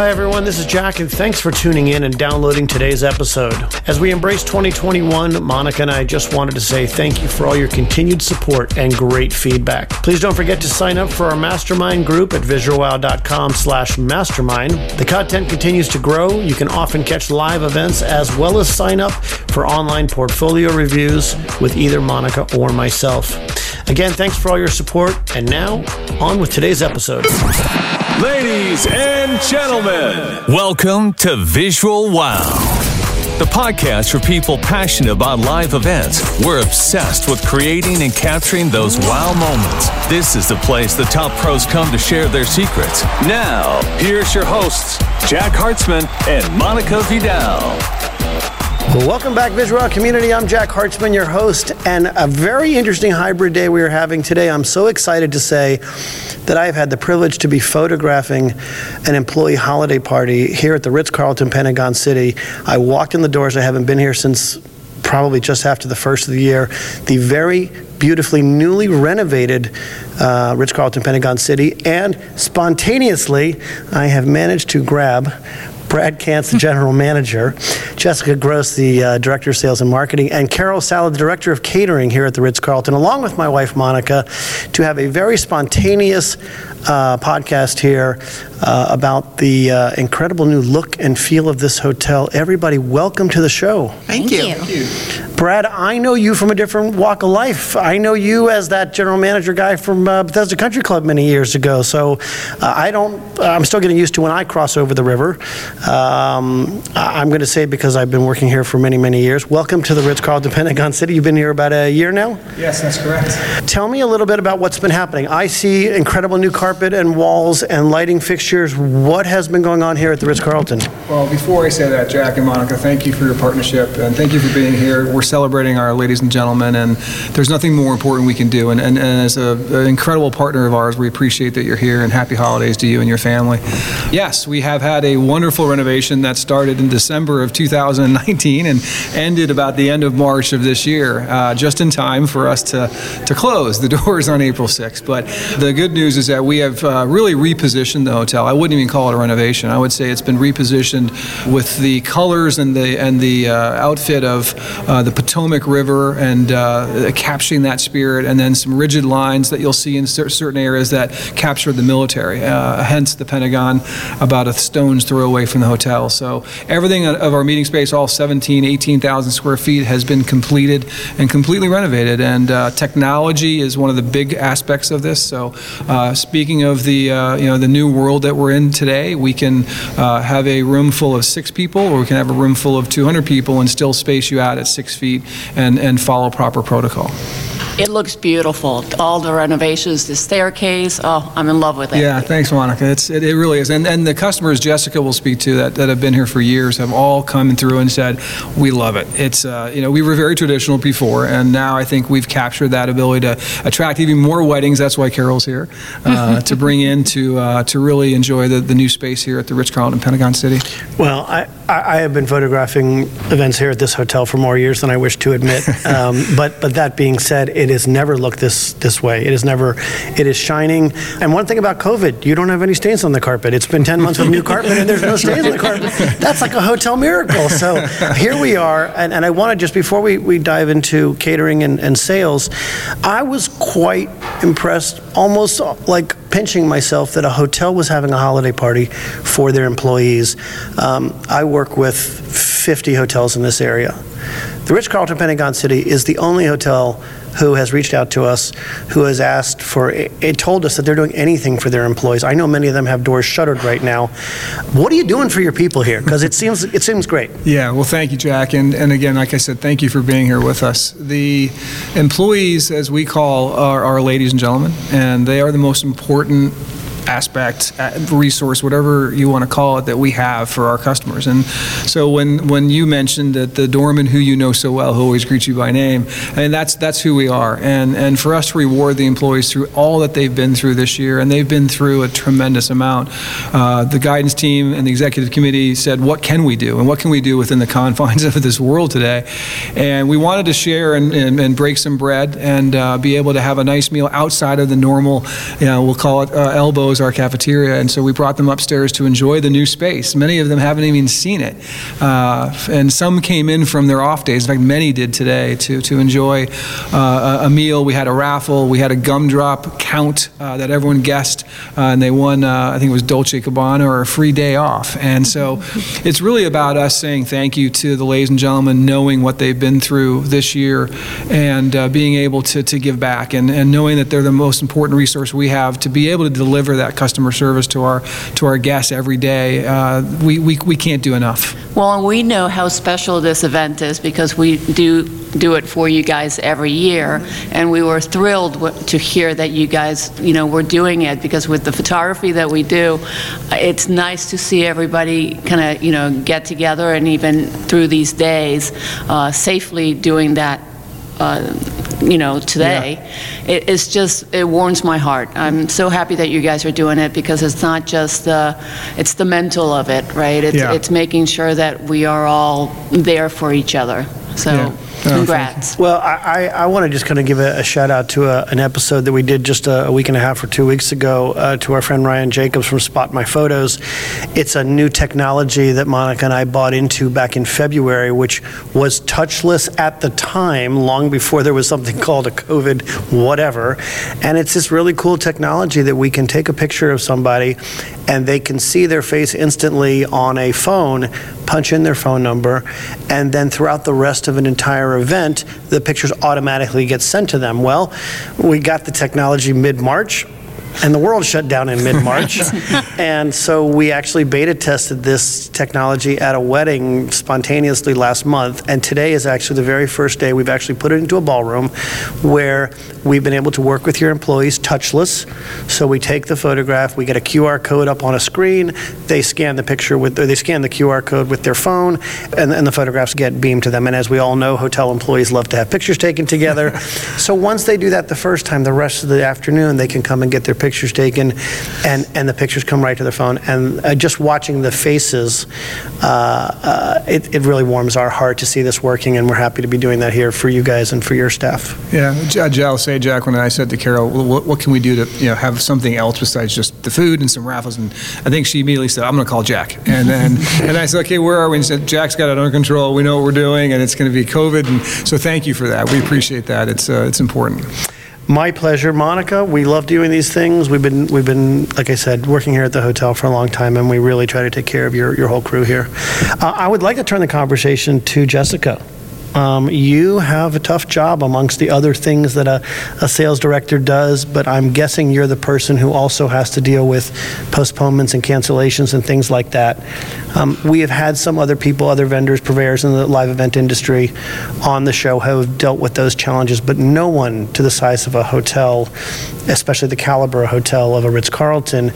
Hi, everyone. This is Jack, and thanks for tuning in and downloading today's episode. As we embrace 2021, Monica and I just wanted to say thank you for all your continued support and great feedback. Please don't forget to sign up for our mastermind group at visualwow.com slash mastermind. The content continues to grow. You can often catch live events as well as sign up for online portfolio reviews with either Monica or myself. Again, thanks for all your support. And now, on with today's episode. Ladies and gentlemen, welcome to Visual Wow, the podcast for people passionate about live events. We're obsessed with creating and capturing those wow moments. This is the place the top pros come to share their secrets. Now, here's your hosts, Jack Hartzman and Monica Vidal. Well, welcome back, Visual community. I'm Jack Hartzman, your host, and a very interesting hybrid day we are having today. I'm so excited to say that I have had the privilege to be photographing an employee holiday party here at the Ritz Carlton, Pentagon City. I walked in the doors, I haven't been here since probably just after the first of the year. The very beautifully newly renovated uh, Ritz Carlton, Pentagon City, and spontaneously, I have managed to grab Brad Cance, the general manager, Jessica Gross, the uh, director of sales and marketing, and Carole Sala, the director of catering here at the Ritz Carlton, along with my wife Monica, to have a very spontaneous uh, podcast here uh, about the uh, incredible new look and feel of this hotel. Everybody, welcome to the show. Thank, you. Thank you. Brad, I know you from a different walk of life. I know you as that general manager guy from uh, Bethesda Country Club many years ago. So uh, I don't, I'm still getting used to when I cross over the river. Um, I'm going to say because I've been working here for many, many years. Welcome to the Ritz Carlton Pentagon City. You've been here about a year now? Yes, that's correct. Tell me a little bit about what's been happening. I see incredible new carpet and walls and lighting fixtures. What has been going on here at the Ritz Carlton? Well, before I say that, Jack and Monica, thank you for your partnership and thank you for being here. We're celebrating our ladies and gentlemen, and there's nothing more important we can do. And, and, and as a, an incredible partner of ours, we appreciate that you're here and happy holidays to you and your family. Yes, we have had a wonderful renovation that started in December of 2019 and ended about the end of March of this year, uh, just in time for us to, to close the doors on April 6th. But the good news is that we have uh, really repositioned the hotel. I wouldn't even call it a renovation. I would say it's been repositioned with the colors and the and the uh, outfit of uh, the Potomac River and uh, capturing that spirit, and then some rigid lines that you'll see in certain areas that capture the military. Uh, hence the Pentagon, about a stone's throw away from the hotel. So everything of our meeting space, all 17, 18,000 square feet, has been completed and completely renovated. And uh, technology is one of the big aspects of this. So uh, speaking of the you know the new world that we're in today, we can uh, have a room full of six people, or we can have a room full of 200 people and still space you out at six feet and, and follow proper protocol. It looks beautiful. All the renovations, the staircase. Oh, I'm in love with it. Yeah, thanks, Monica. It's, it, it really is. And, and the customers Jessica will speak to that, that have been here for years have all come through and said, we love it. It's, uh, you know, we were very traditional before, and now I think we've captured that ability to attract even more weddings. That's why Carole's here, uh, to bring in to, uh, to really enjoy the, the new space here at the Ritz Carlton Pentagon City. Well, I, I have been photographing events here at this hotel for more years than I wish to admit. Um, but, but that being said, it it has never looked this this way. It is never. It is shining. And one thing about COVID, you don't have any stains on the carpet. It's been 10 months of new carpet and there's no stains on the carpet. That's like a hotel miracle. So here we are. And, and I want to just before we, we dive into catering and, and sales, I was quite impressed, almost like pinching myself that a hotel was having a holiday party for their employees. Um, I work with 50 hotels in this area. The Ritz Carlton Pentagon City is the only hotel who has reached out to us, who has asked for, it told us that they're doing anything for their employees. I know many of them have doors shuttered right now. What are you doing for your people here? Because it seems it seems great. Yeah, well, thank you, Jack, and and again, like I said, thank you for being here with us. The employees, as we call our, our ladies and gentlemen, and they are the most important aspect, uh, resource, whatever you want to call it, that we have for our customers. And so when when you mentioned that the doorman who you know so well, who always greets you by name, and that's that's who we are. And and for us to reward the employees through all that they've been through this year, and they've been through a tremendous amount. Uh, the guidance team and the executive committee said, what can we do, and what can we do within the confines of this world today? And we wanted to share and, and, and break some bread and uh, be able to have a nice meal outside of the normal, you know, we'll call it uh, elbows our cafeteria, and so we brought them upstairs to enjoy the new space. Many of them haven't even seen it, uh, and some came in from their off days. In fact, many did today to to enjoy uh, a meal. We had a raffle. We had a gumdrop count uh, that everyone guessed, uh, and they won. Uh, I think it was Dolce Gabbana or a free day off. And so, it's really about us saying thank you to the ladies and gentlemen, knowing what they've been through this year, and uh, being able to to give back, and, and knowing that they're the most important resource we have to be able to deliver that customer service to our to our guests every day. Uh, we, we we can't do enough. Well, we know how special this event is because we do do it for you guys every year, and we were thrilled w- to hear that you guys, you know, were doing it because with the photography that we do, it's nice to see everybody kind of, you know, get together and even through these days uh, safely doing that. Uh, you know, today, it, it's just it warms my heart. I'm so happy that you guys are doing it because it's not just the, it's the mental of it, right? It's, Yeah. it's making sure that we are all there for each other. So, Yeah. Oh, congrats. Well, I, I, I want to just kind of give a, a shout out to a, an episode that we did just a, a week and a half or two weeks ago uh, to our friend Ryan Jacobs from Spot My Photos. It's a new technology that Monica and I bought into back in February, which was touchless at the time, long before there was something called a COVID whatever. And it's this really cool technology that we can take a picture of somebody and they can see their face instantly on a phone, punch in their phone number, and then throughout the rest of an entire event, the pictures automatically get sent to them. Well, we got the technology mid-March, and the world shut down in mid-March. and so we actually beta tested this technology at a wedding spontaneously last month. And today is actually the very first day we've actually put it into a ballroom where we've been able to work with your employees touchless. So we take the photograph, we get a QR code up on a screen, they scan the picture with, or they scan the QR code with their phone, and, and the photographs get beamed to them. And as we all know, hotel employees love to have pictures taken together. so once they do that the first time, the rest of the afternoon, they can come and get their pictures taken, and, and the pictures come right to their phone. And uh, just watching the faces, uh, uh, it, it really warms our heart to see this working, and we're happy to be doing that here for you guys and for your staff. Yeah, I'll say, Jacqueline, and I said to Carole, what, what can we do to, you know, have something else besides just the food and some raffles? And I think she immediately said, I'm going to call Jack. And then, and I said, okay, where are we? And she said, Jack's got it under control. We know what we're doing, and it's going to be COVID. And so thank you for that. We appreciate that. It's, uh, it's important. My pleasure, Monica. We love doing these things. We've been, we've been, like I said, working here at the hotel for a long time, and we really try to take care of your, your whole crew here. Uh, I would like to turn the conversation to Jessica. Um, you have a tough job amongst the other things that a, a sales director does, but I'm guessing you're the person who also has to deal with postponements and cancellations and things like that. Um, we have had some other people, other vendors, purveyors in the live event industry on the show have dealt with those challenges, but no one to the size of a hotel, especially the caliber hotel of a Ritz Carlton.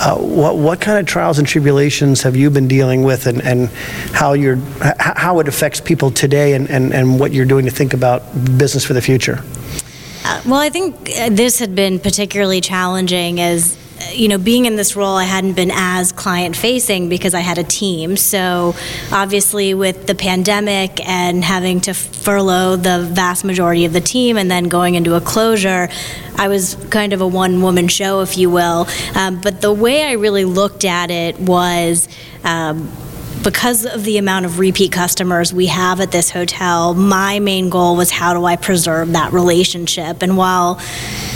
Uh, what, what kind of trials and tribulations have you been dealing with, and, and how, you're, h- how it affects people today, and, and, and what you're doing to think about business for the future? Uh, Well, I think uh, this had been particularly challenging as, uh, you know, being in this role, I hadn't been as client facing because I had a team. So obviously, with the pandemic and having to furlough the vast majority of the team and then going into a closure, I was kind of a one woman show, if you will. Um, but the way I really looked at it was, um, because of the amount of repeat customers we have at this hotel, my main goal was how do I preserve that relationship? And while,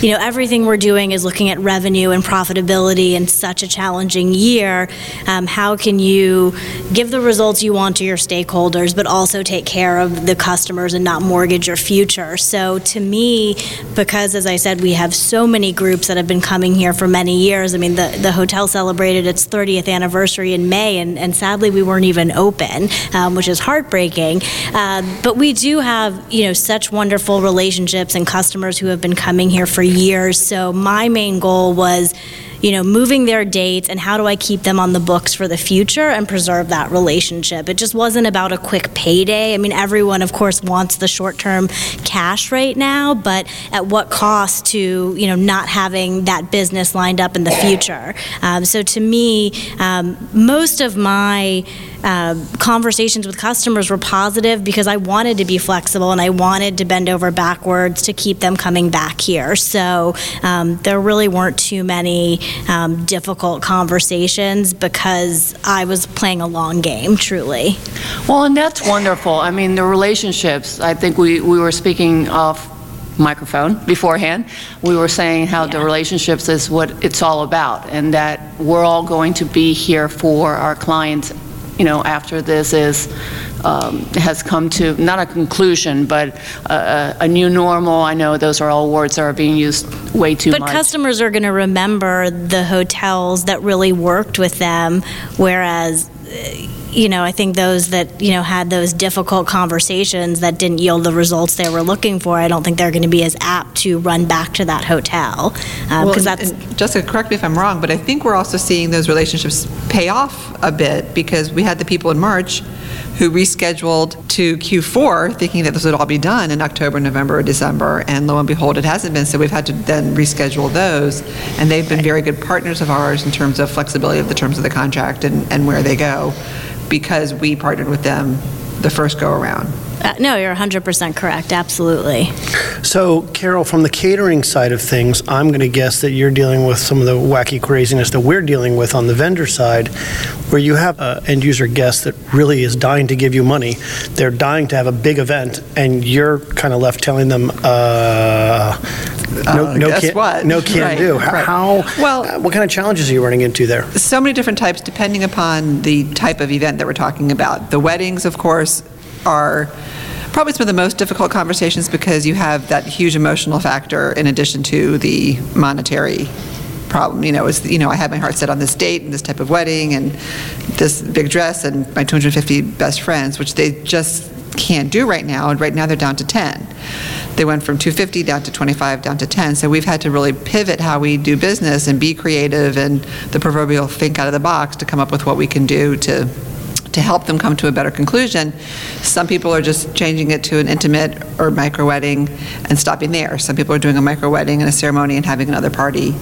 you know, everything we're doing is looking at revenue and profitability in such a challenging year, um, how can you give the results you want to your stakeholders, but also take care of the customers and not mortgage your future? So to me, because as I said, we have so many groups that have been coming here for many years. I mean, the, the hotel celebrated its 30th anniversary in May, and, and sadly, we weren't even open, um, which is heartbreaking. Uh, but we do have, you know, such wonderful relationships and customers who have been coming here for years. So my main goal was you know, moving their dates and how do I keep them on the books for the future and preserve that relationship. It just wasn't about a quick payday. I mean, everyone, of course, wants the short term cash right now, but at what cost to, you know, not having that business lined up in the future? Um, so to me, um, most of my uh, conversations with customers were positive because I wanted to be flexible and I wanted to bend over backwards to keep them coming back here. So um, there really weren't too many um, difficult conversations because I was playing a long game, truly. Well, and that's wonderful. I mean, the relationships, I think we, we were speaking off microphone beforehand. We were saying how the relationships is what it's all about, and that we're all going to be here for our clients, you know, after this is, um, has come to, not a conclusion, but a, a a new normal. I know those are all words that are being used way too But much. customers are going to remember the hotels that really worked with them, whereas, uh, you know, I think those that, you know, had those difficult conversations that didn't yield the results they were looking for, I don't think they're going to be as apt to run back to that hotel. Uh, well, Because and- that's, and Jessica, correct me if I'm wrong, but I think we're also seeing those relationships pay off a bit because we had the people in March who rescheduled to Q4 thinking that this would all be done in October, November, or December, and lo and behold, it hasn't been. So we've had to then reschedule those, and they've been very good partners of ours in terms of flexibility of the terms of the contract and, and where they go because we partnered with them the first go around. uh, no, you're 100% correct, absolutely. So, Carole, from the catering side of things, I'm going to guess that you're dealing with some of the wacky craziness that we're dealing with on the vendor side, where you have an end user guest that really is dying to give you money. They're dying to have a big event, and you're kind of left telling them, uh, no, Uh, no, guess can, what? no can Right, do. right. How? Well- uh, what kind of challenges are you running into there? so many different types depending upon the type of event that we're talking about. The weddings, of course, are probably some of the most difficult conversations because you have that huge emotional factor in addition to the monetary problem. You know, is you know, I had my heart set on this date and this type of wedding and this big dress and my 250 best friends, which they just can't do right now. And right now they're down to 10. They went from 250 down to 25 down to 10. So we've had to really pivot how we do business and be creative and the proverbial think out of the box to come up with what we can do to to help them come to a better conclusion. Some people are just changing it to an intimate or micro wedding and stopping there. Some people are doing a micro wedding and a ceremony and having another party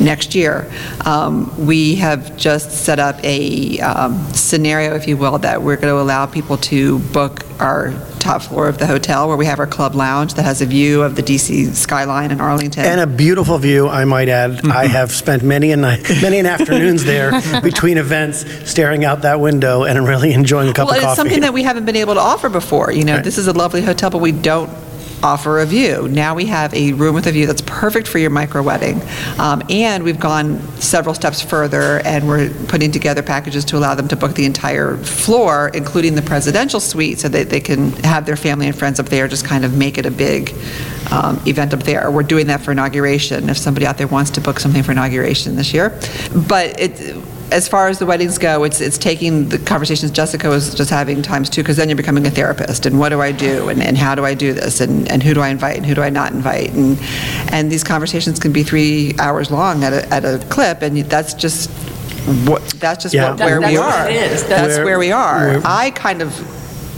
next year. Um, we have just set up a um, scenario, if you will, that we're going to allow people to book our top floor of the hotel where we have our club lounge that has a view of the DC skyline in Arlington. And a beautiful view, I might add. I have spent many a night, many an afternoons there between events, staring out that window and really enjoying a cup of coffee well, of it's coffee. something that we haven't been able to offer before. You know, Right. this is a lovely hotel, but we don't offer a view. Now we have a room with a view that's perfect for your micro wedding. Um, and we've gone several steps further and we're putting together packages to allow them to book the entire floor, including the presidential suite, so that they can have their family and friends up there, just kind of make it a big um, event up there. We're doing that for inauguration, if somebody out there wants to book something for inauguration this year. But it, as far as the weddings go, it's, it's taking the conversations Jessica was just having times two, because then you're becoming a therapist, and what do I do, and, and how do I do this, and, and who do I invite, and who do I not invite, and, and these conversations can be three hours long at a, at a clip, and that's just what, that's just Yeah. what, where That- we that's are. what it is. That's Where- where we are. where- I kind of,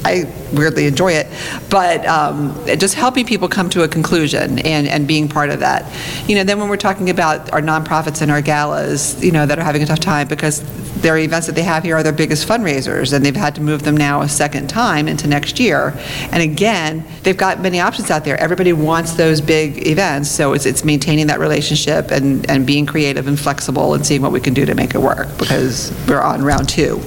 I weirdly enjoy it, but um, just helping people come to a conclusion and, and being part of that. You know, then when we're talking about our nonprofits and our galas, you know, that are having a tough time because their events that they have here are their biggest fundraisers, and they've had to move them now a second time into next year. And again, they've got many options out there. Everybody wants those big events, so it's, it's maintaining that relationship and, and being creative and flexible and seeing what we can do to make it work because we're on round two.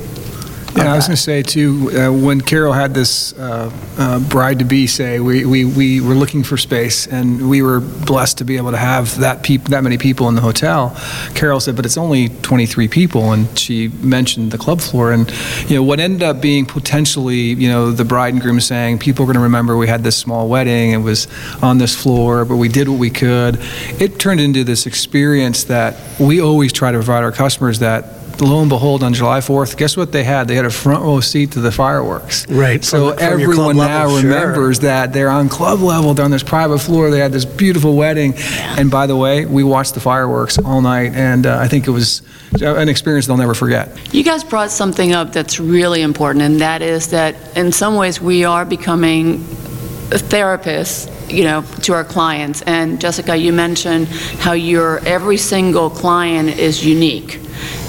Yeah, I was going to say too, uh, when Carole had this uh, uh, bride-to-be say, we, we, we were looking for space, and we were blessed to be able to have that peop, that many people in the hotel. Carole said, but it's only 23 people, and she mentioned the club floor, and, you know, what ended up being potentially, you know, the bride and groom saying, people are going to remember we had this small wedding, it was on this floor, but we did what we could. It turned into this experience that we always try to provide our customers that lo and behold, on July 4th, guess what they had? They had a front row seat to the fireworks. Right, So from- from everyone now level, sure. remembers that they're on club level, they're on this private floor, they had this beautiful wedding. And by the way, we watched the fireworks all night, and uh, I think it was an experience they'll never forget. You guys brought something up that's really important, and that is that in some ways we are becoming therapists, you know, to our clients. And Jessica, you mentioned how your every single client is unique.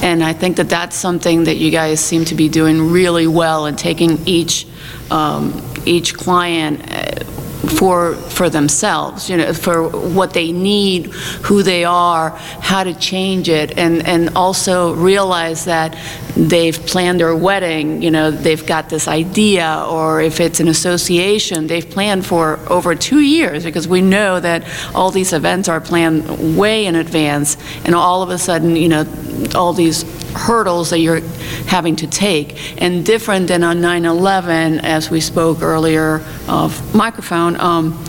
And I think that that's something that you guys seem to be doing really well and taking each um, each client uh, for, for themselves, you know, for what they need, who they are, how to change it, and, and also realize that they've planned their wedding, you know, they've got this idea, or if it's an association, they've planned for over two years, because we know that all these events are planned way in advance, and all of a sudden, you know, all these hurdles that you're having to take. And different than on 9/11, as we spoke earlier of microphone, um,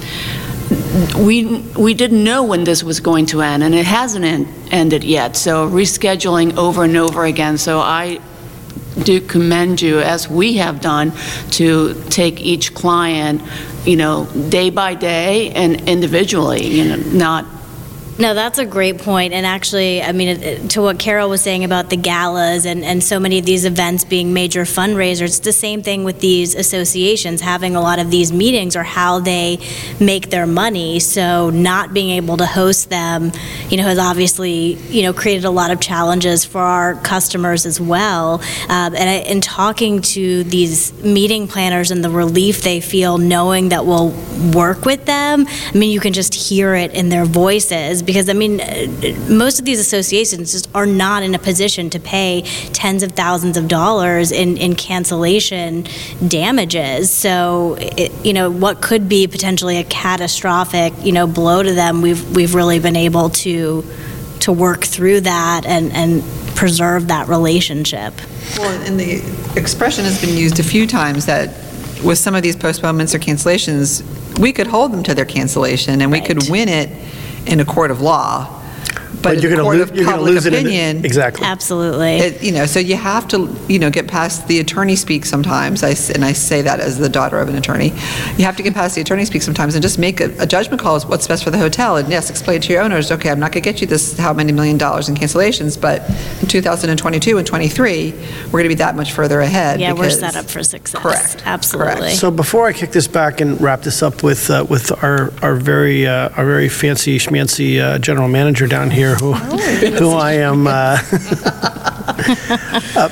we, we didn't know when this was going to end, and it hasn't en- ended yet. So rescheduling over and over again. So I do commend you, as we have done, to take each client, you know, day by day and individually, you know, not No, that's a great point. And actually, I mean, to what Carole was saying about the galas and, and so many of these events being major fundraisers, it's the same thing with these associations, having a lot of these meetings or how they make their money. So not being able to host them, you know, has obviously, you know, created a lot of challenges for our customers as well. Um, and in talking to these meeting planners and the relief they feel knowing that we'll work with them, I mean, you can just hear it in their voices because I mean, uh, most of these associations just are not in a position to pay tens of thousands of dollars in, in cancellation damages. So, it, you know, what could be potentially a catastrophic, you know, blow to them, we've we've really been able to to work through that and and preserve that relationship. Well, and the expression has been used a few times that with some of these postponements or cancellations, we could hold them to their cancellation and we could win it in a court of law. But you're in a gonna court loo- of you're gonna public lose it in the- opinion, Exactly. Absolutely. it- you know, so you have to, you know, get past the attorney speak sometimes, I s- and I say that as the daughter of an attorney. You have to get past the attorney speak sometimes and just make a a judgment call as what's best for the hotel. And yes, explain to your owners, okay, I'm not going to get you this, how many million dollars in cancellations, but in 2022 and 23, we're going to be that much further ahead. yeah, we're because- set up for success. Correct, Absolutely. correct. So before I kick this back and wrap this up with, uh, with our, our very, uh, our very fancy schmancy uh, general manager down here, who, who I am, uh, uh,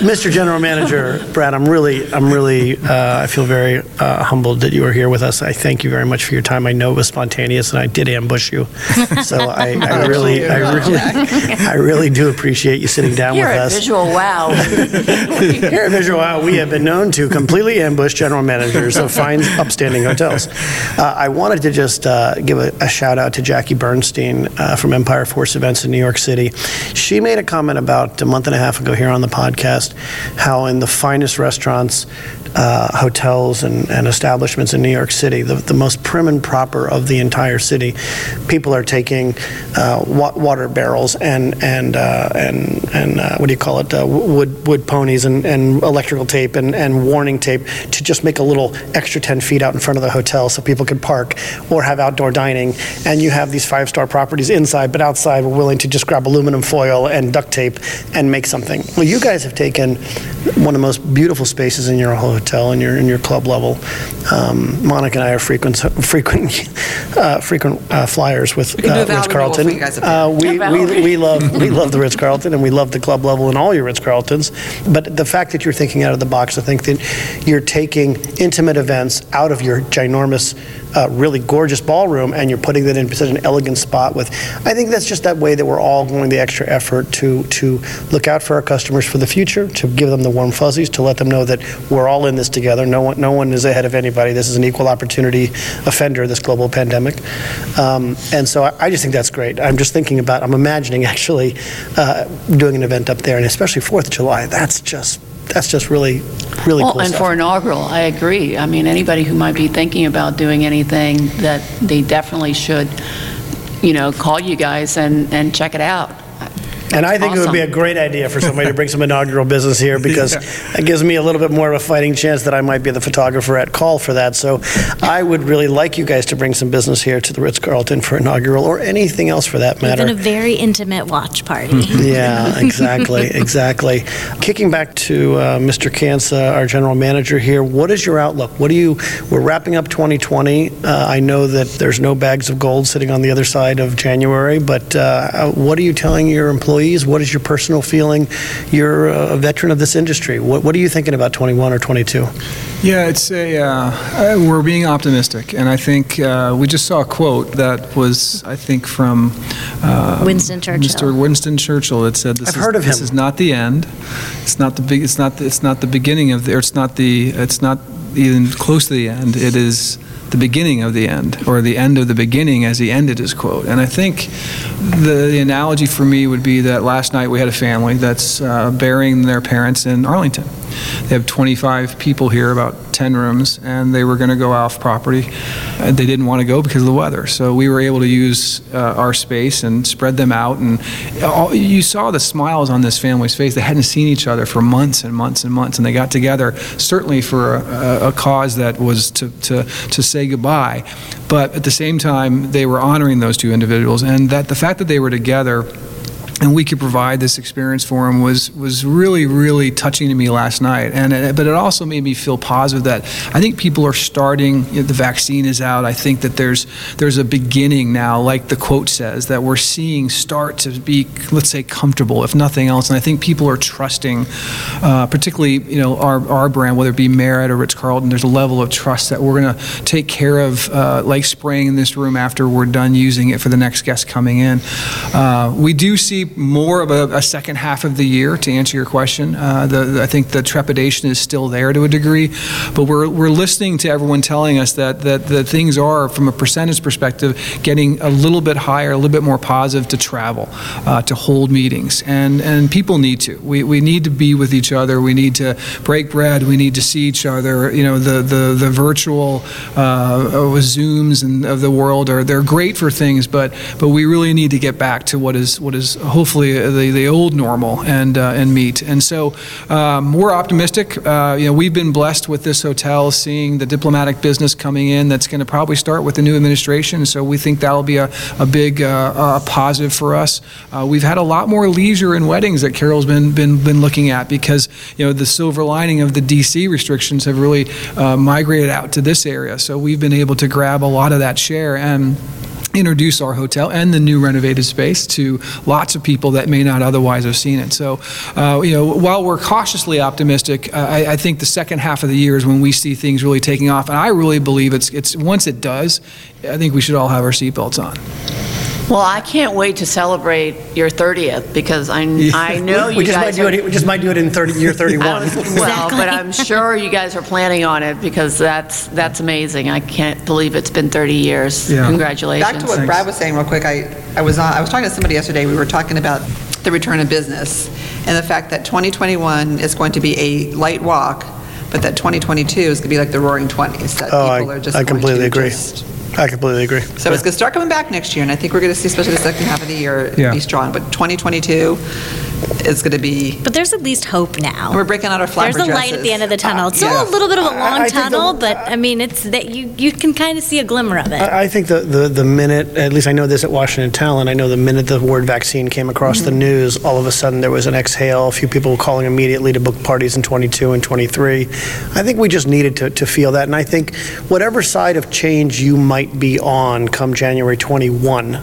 Mr. General Manager Brad, I'm really, I'm really, uh, I feel very uh, humbled that you are here with us. I thank you very much for your time. I know it was spontaneous, and I did ambush you. So I, I really, I really, I really do appreciate you sitting down You're with a us. visual wow. Here at Visual Wow, we have been known to completely ambush general managers of fine, upstanding hotels. Uh, I wanted to just uh, give a, a shout out to Jackie Bernstein uh, from Empire Force Events in New York City. She made a comment about a month and a half ago here on the podcast how in the finest restaurants, uh, hotels, and, and establishments in New York City, the, the most prim and proper of the entire city, people are taking uh, wa- water barrels and and uh, and and uh, what do you call it? Uh, wood wood ponies and, and electrical tape and, and warning tape to just make a little extra 10 feet out in front of the hotel so people could park or have outdoor dining. And you have these five star properties inside, but outside we're willing to just grab aluminum foil and duct tape and make something. Well, you guys have taken one of the most beautiful spaces in your hotel and your in your club level. Um, Monica and I are frequent frequent uh, frequent uh, flyers with uh, Ritz Carlton. you guys up Uh, we, we, we love we love the Ritz Carlton and we love the club level and all your Ritz Carltons. But the fact that you're thinking out of the box, I think that you're taking intimate events out of your ginormous, uh, really gorgeous ballroom and you're putting that in such an elegant spot. With, I think that's just that way that we're all going the extra effort to to look out for our customers for the future, to give them the warm fuzzies, to let them know that we're all in this together. No one no one is ahead of anybody. This is an equal opportunity offender. This global pandemic, um, and so I, I just think that's great. I'm just thinking about. I'm imagining actually uh, doing an event up there, and especially Fourth of July. That's just that's just really really Well, cool and stuff. for inaugural, I agree. I mean, anybody who might be thinking about doing anything, that they definitely should, you know, call you guys and, and check it out. And I think it would be a Awesome. great idea for somebody to bring some inaugural business here because it gives me a little bit more of a fighting chance that I might be the photographer at call for that. So I would really like you guys to bring some business here to the Ritz Carlton for inaugural or anything else for that matter. Even a very intimate watch party. Yeah, exactly, exactly. Kicking back to uh, Mr. Cance, our general manager here, what is your outlook? What do you, we're wrapping up 2020. Uh, I know that there's no bags of gold sitting on the other side of January, but uh, what are you telling your employees employees? What is your personal feeling? You're a veteran of this industry. What, what are you thinking about 21 or 22? Yeah, it's a, uh, uh, we're being optimistic, and I think uh, we just saw a quote that was, I think, from uh, Winston Churchill. Mr. Winston Churchill that said, "This I've is, heard of This him. is not the end. It's not the big. It's not. It's not the beginning of the. Or it's not the. It's not even close to the end. It is." The beginning of the end, or the end of the beginning, as he ended his quote. And I think the, the analogy for me would be that last night we had a family that's uh, burying their parents in Arlington. They have 25 people here, about 10 rooms, and they were going to go off property. And they didn't want to go because of the weather. So we were able to use uh, our space and spread them out. And all, you saw the smiles on this family's face. They hadn't seen each other for months and months and months, and they got together certainly for a, a cause that was to, to, to say goodbye. But at the same time, they were honoring those two individuals, and that the fact that they were together and we could provide this experience for him was was really really touching to me last night. And it, but it also made me feel positive that I think people are starting you know, the vaccine is out. I think that there's there's a beginning now like the quote says that we're seeing start to be let's say comfortable if nothing else. And I think people are trusting uh, particularly you know our, our brand whether it be Marriott or Ritz-Carlton there's a level of trust that we're going to take care of uh, like spraying in this room after we're done using it for the next guest coming in. Uh, we do see more of a, a, second half of the year, to answer your question. Uh, the, the, I think the trepidation is still there to a degree, but we're, we're listening to everyone telling us that, that, that things are, from a percentage perspective, getting a little bit higher, a little bit more positive to travel, uh, to hold meetings. And, and people need to. We, we need to be with each other. We need to break bread. We need to see each other. You know, the, the, the virtual uh, Zooms and of the world are they're great for things, but, but we really need to get back to what is, what is hopefully the, the old normal and uh, and meet. And so um, we're optimistic. Uh, you know, we've been blessed with this hotel, seeing the diplomatic business coming in. That's going to probably start with the new administration. So we think that'll be a, a big uh, positive for us. Uh, we've had a lot more leisure and weddings that Carole's been been been looking at because you know the silver lining of the DC restrictions have really uh, migrated out to this area. So we've been able to grab a lot of that share and introduce our hotel and the new renovated space to lots of people that may not otherwise have seen it. So, uh, you know, while we're cautiously optimistic, uh, I, I, think the second half of the year is when we see things really taking off, and I really believe it's it's once it does, I think we should all have our seatbelts on. Well, I can't wait to celebrate your 30th because I, I know we you just guys might do are, it. We just might do it in 30, year 31. well, but I'm sure you guys are planning on it because that's that's amazing. I can't believe it's been 30 years. Yeah. Congratulations. Back to what Brad was saying real quick, I, I was on, I was talking to somebody yesterday, we were talking about the return of business and the fact that 2021 is going to be a light walk, but that 2022 is going to be like the roaring 20s, that Oh, people I, are just I going completely agree. just- I completely agree. So it's going to start coming back next year, and I think we're going to see, especially the second half of the year, Yeah. be strong. But 2022 is going to be, But there's at least hope now. we're breaking out our flapper There's a light at the end of the tunnel. It's yeah. still a little bit of a long I think the- tunnel, but I mean, it's that you you can kind of see a glimmer of it. I I think the, the, the minute, at least I know this at Washington Talent, I know the minute the word vaccine came across the mm-hmm. news, all of a sudden there was an exhale, a few people were calling immediately to book parties in 22 and 23. I think we just needed to, to feel that. And I think whatever side of change you might be on come January 21,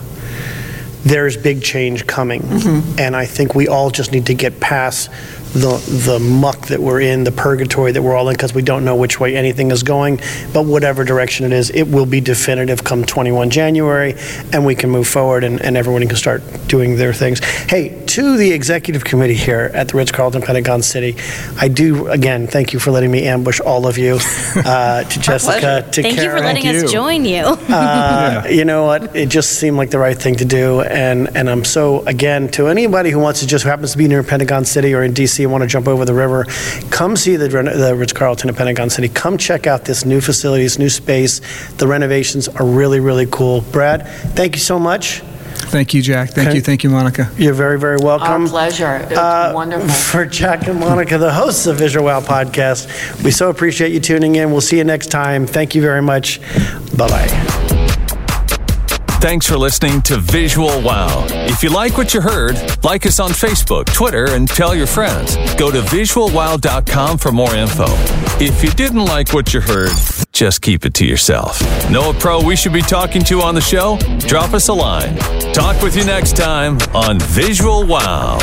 there's big change coming. Mm-hmm. And I think we all just need to get past the, the muck that we're in, the purgatory that we're all in, because we don't know which way anything is going. But whatever direction it is, it will be definitive come 21 January, and we can move forward, and, and everyone can start doing their things. Hey, to the executive committee here at the Ritz-Carlton Pentagon City, I do, again, thank you for letting me ambush all of you, uh, to Jessica, to Thank you for letting us join you. Uh, you know what? It just seemed like the right thing to do, and and I'm so again to anybody who wants to just who happens to be near Pentagon City or in DC and want to jump over the river, come see the Ren- the Ritz Carlton in Pentagon City. Come check out this new facility, this new space. The renovations are really really cool. Brad, thank you so much. Thank you, Jack. Thank Okay. you. Thank you, Monica. You're very very welcome. Our pleasure. It's Uh, wonderful. For Jack and Monica, the hosts of Visual Wow Podcast, we so appreciate you tuning in. We'll see you next time. Thank you very much. Bye bye. Thanks for listening to Visual Wow. If you like what you heard, like us on Facebook, Twitter, and tell your friends. Go to visualwow.com for more info. If you didn't like what you heard, just keep it to yourself. Know a pro we should be talking to on the show? Drop us a line. Talk with you next time on Visual Wow.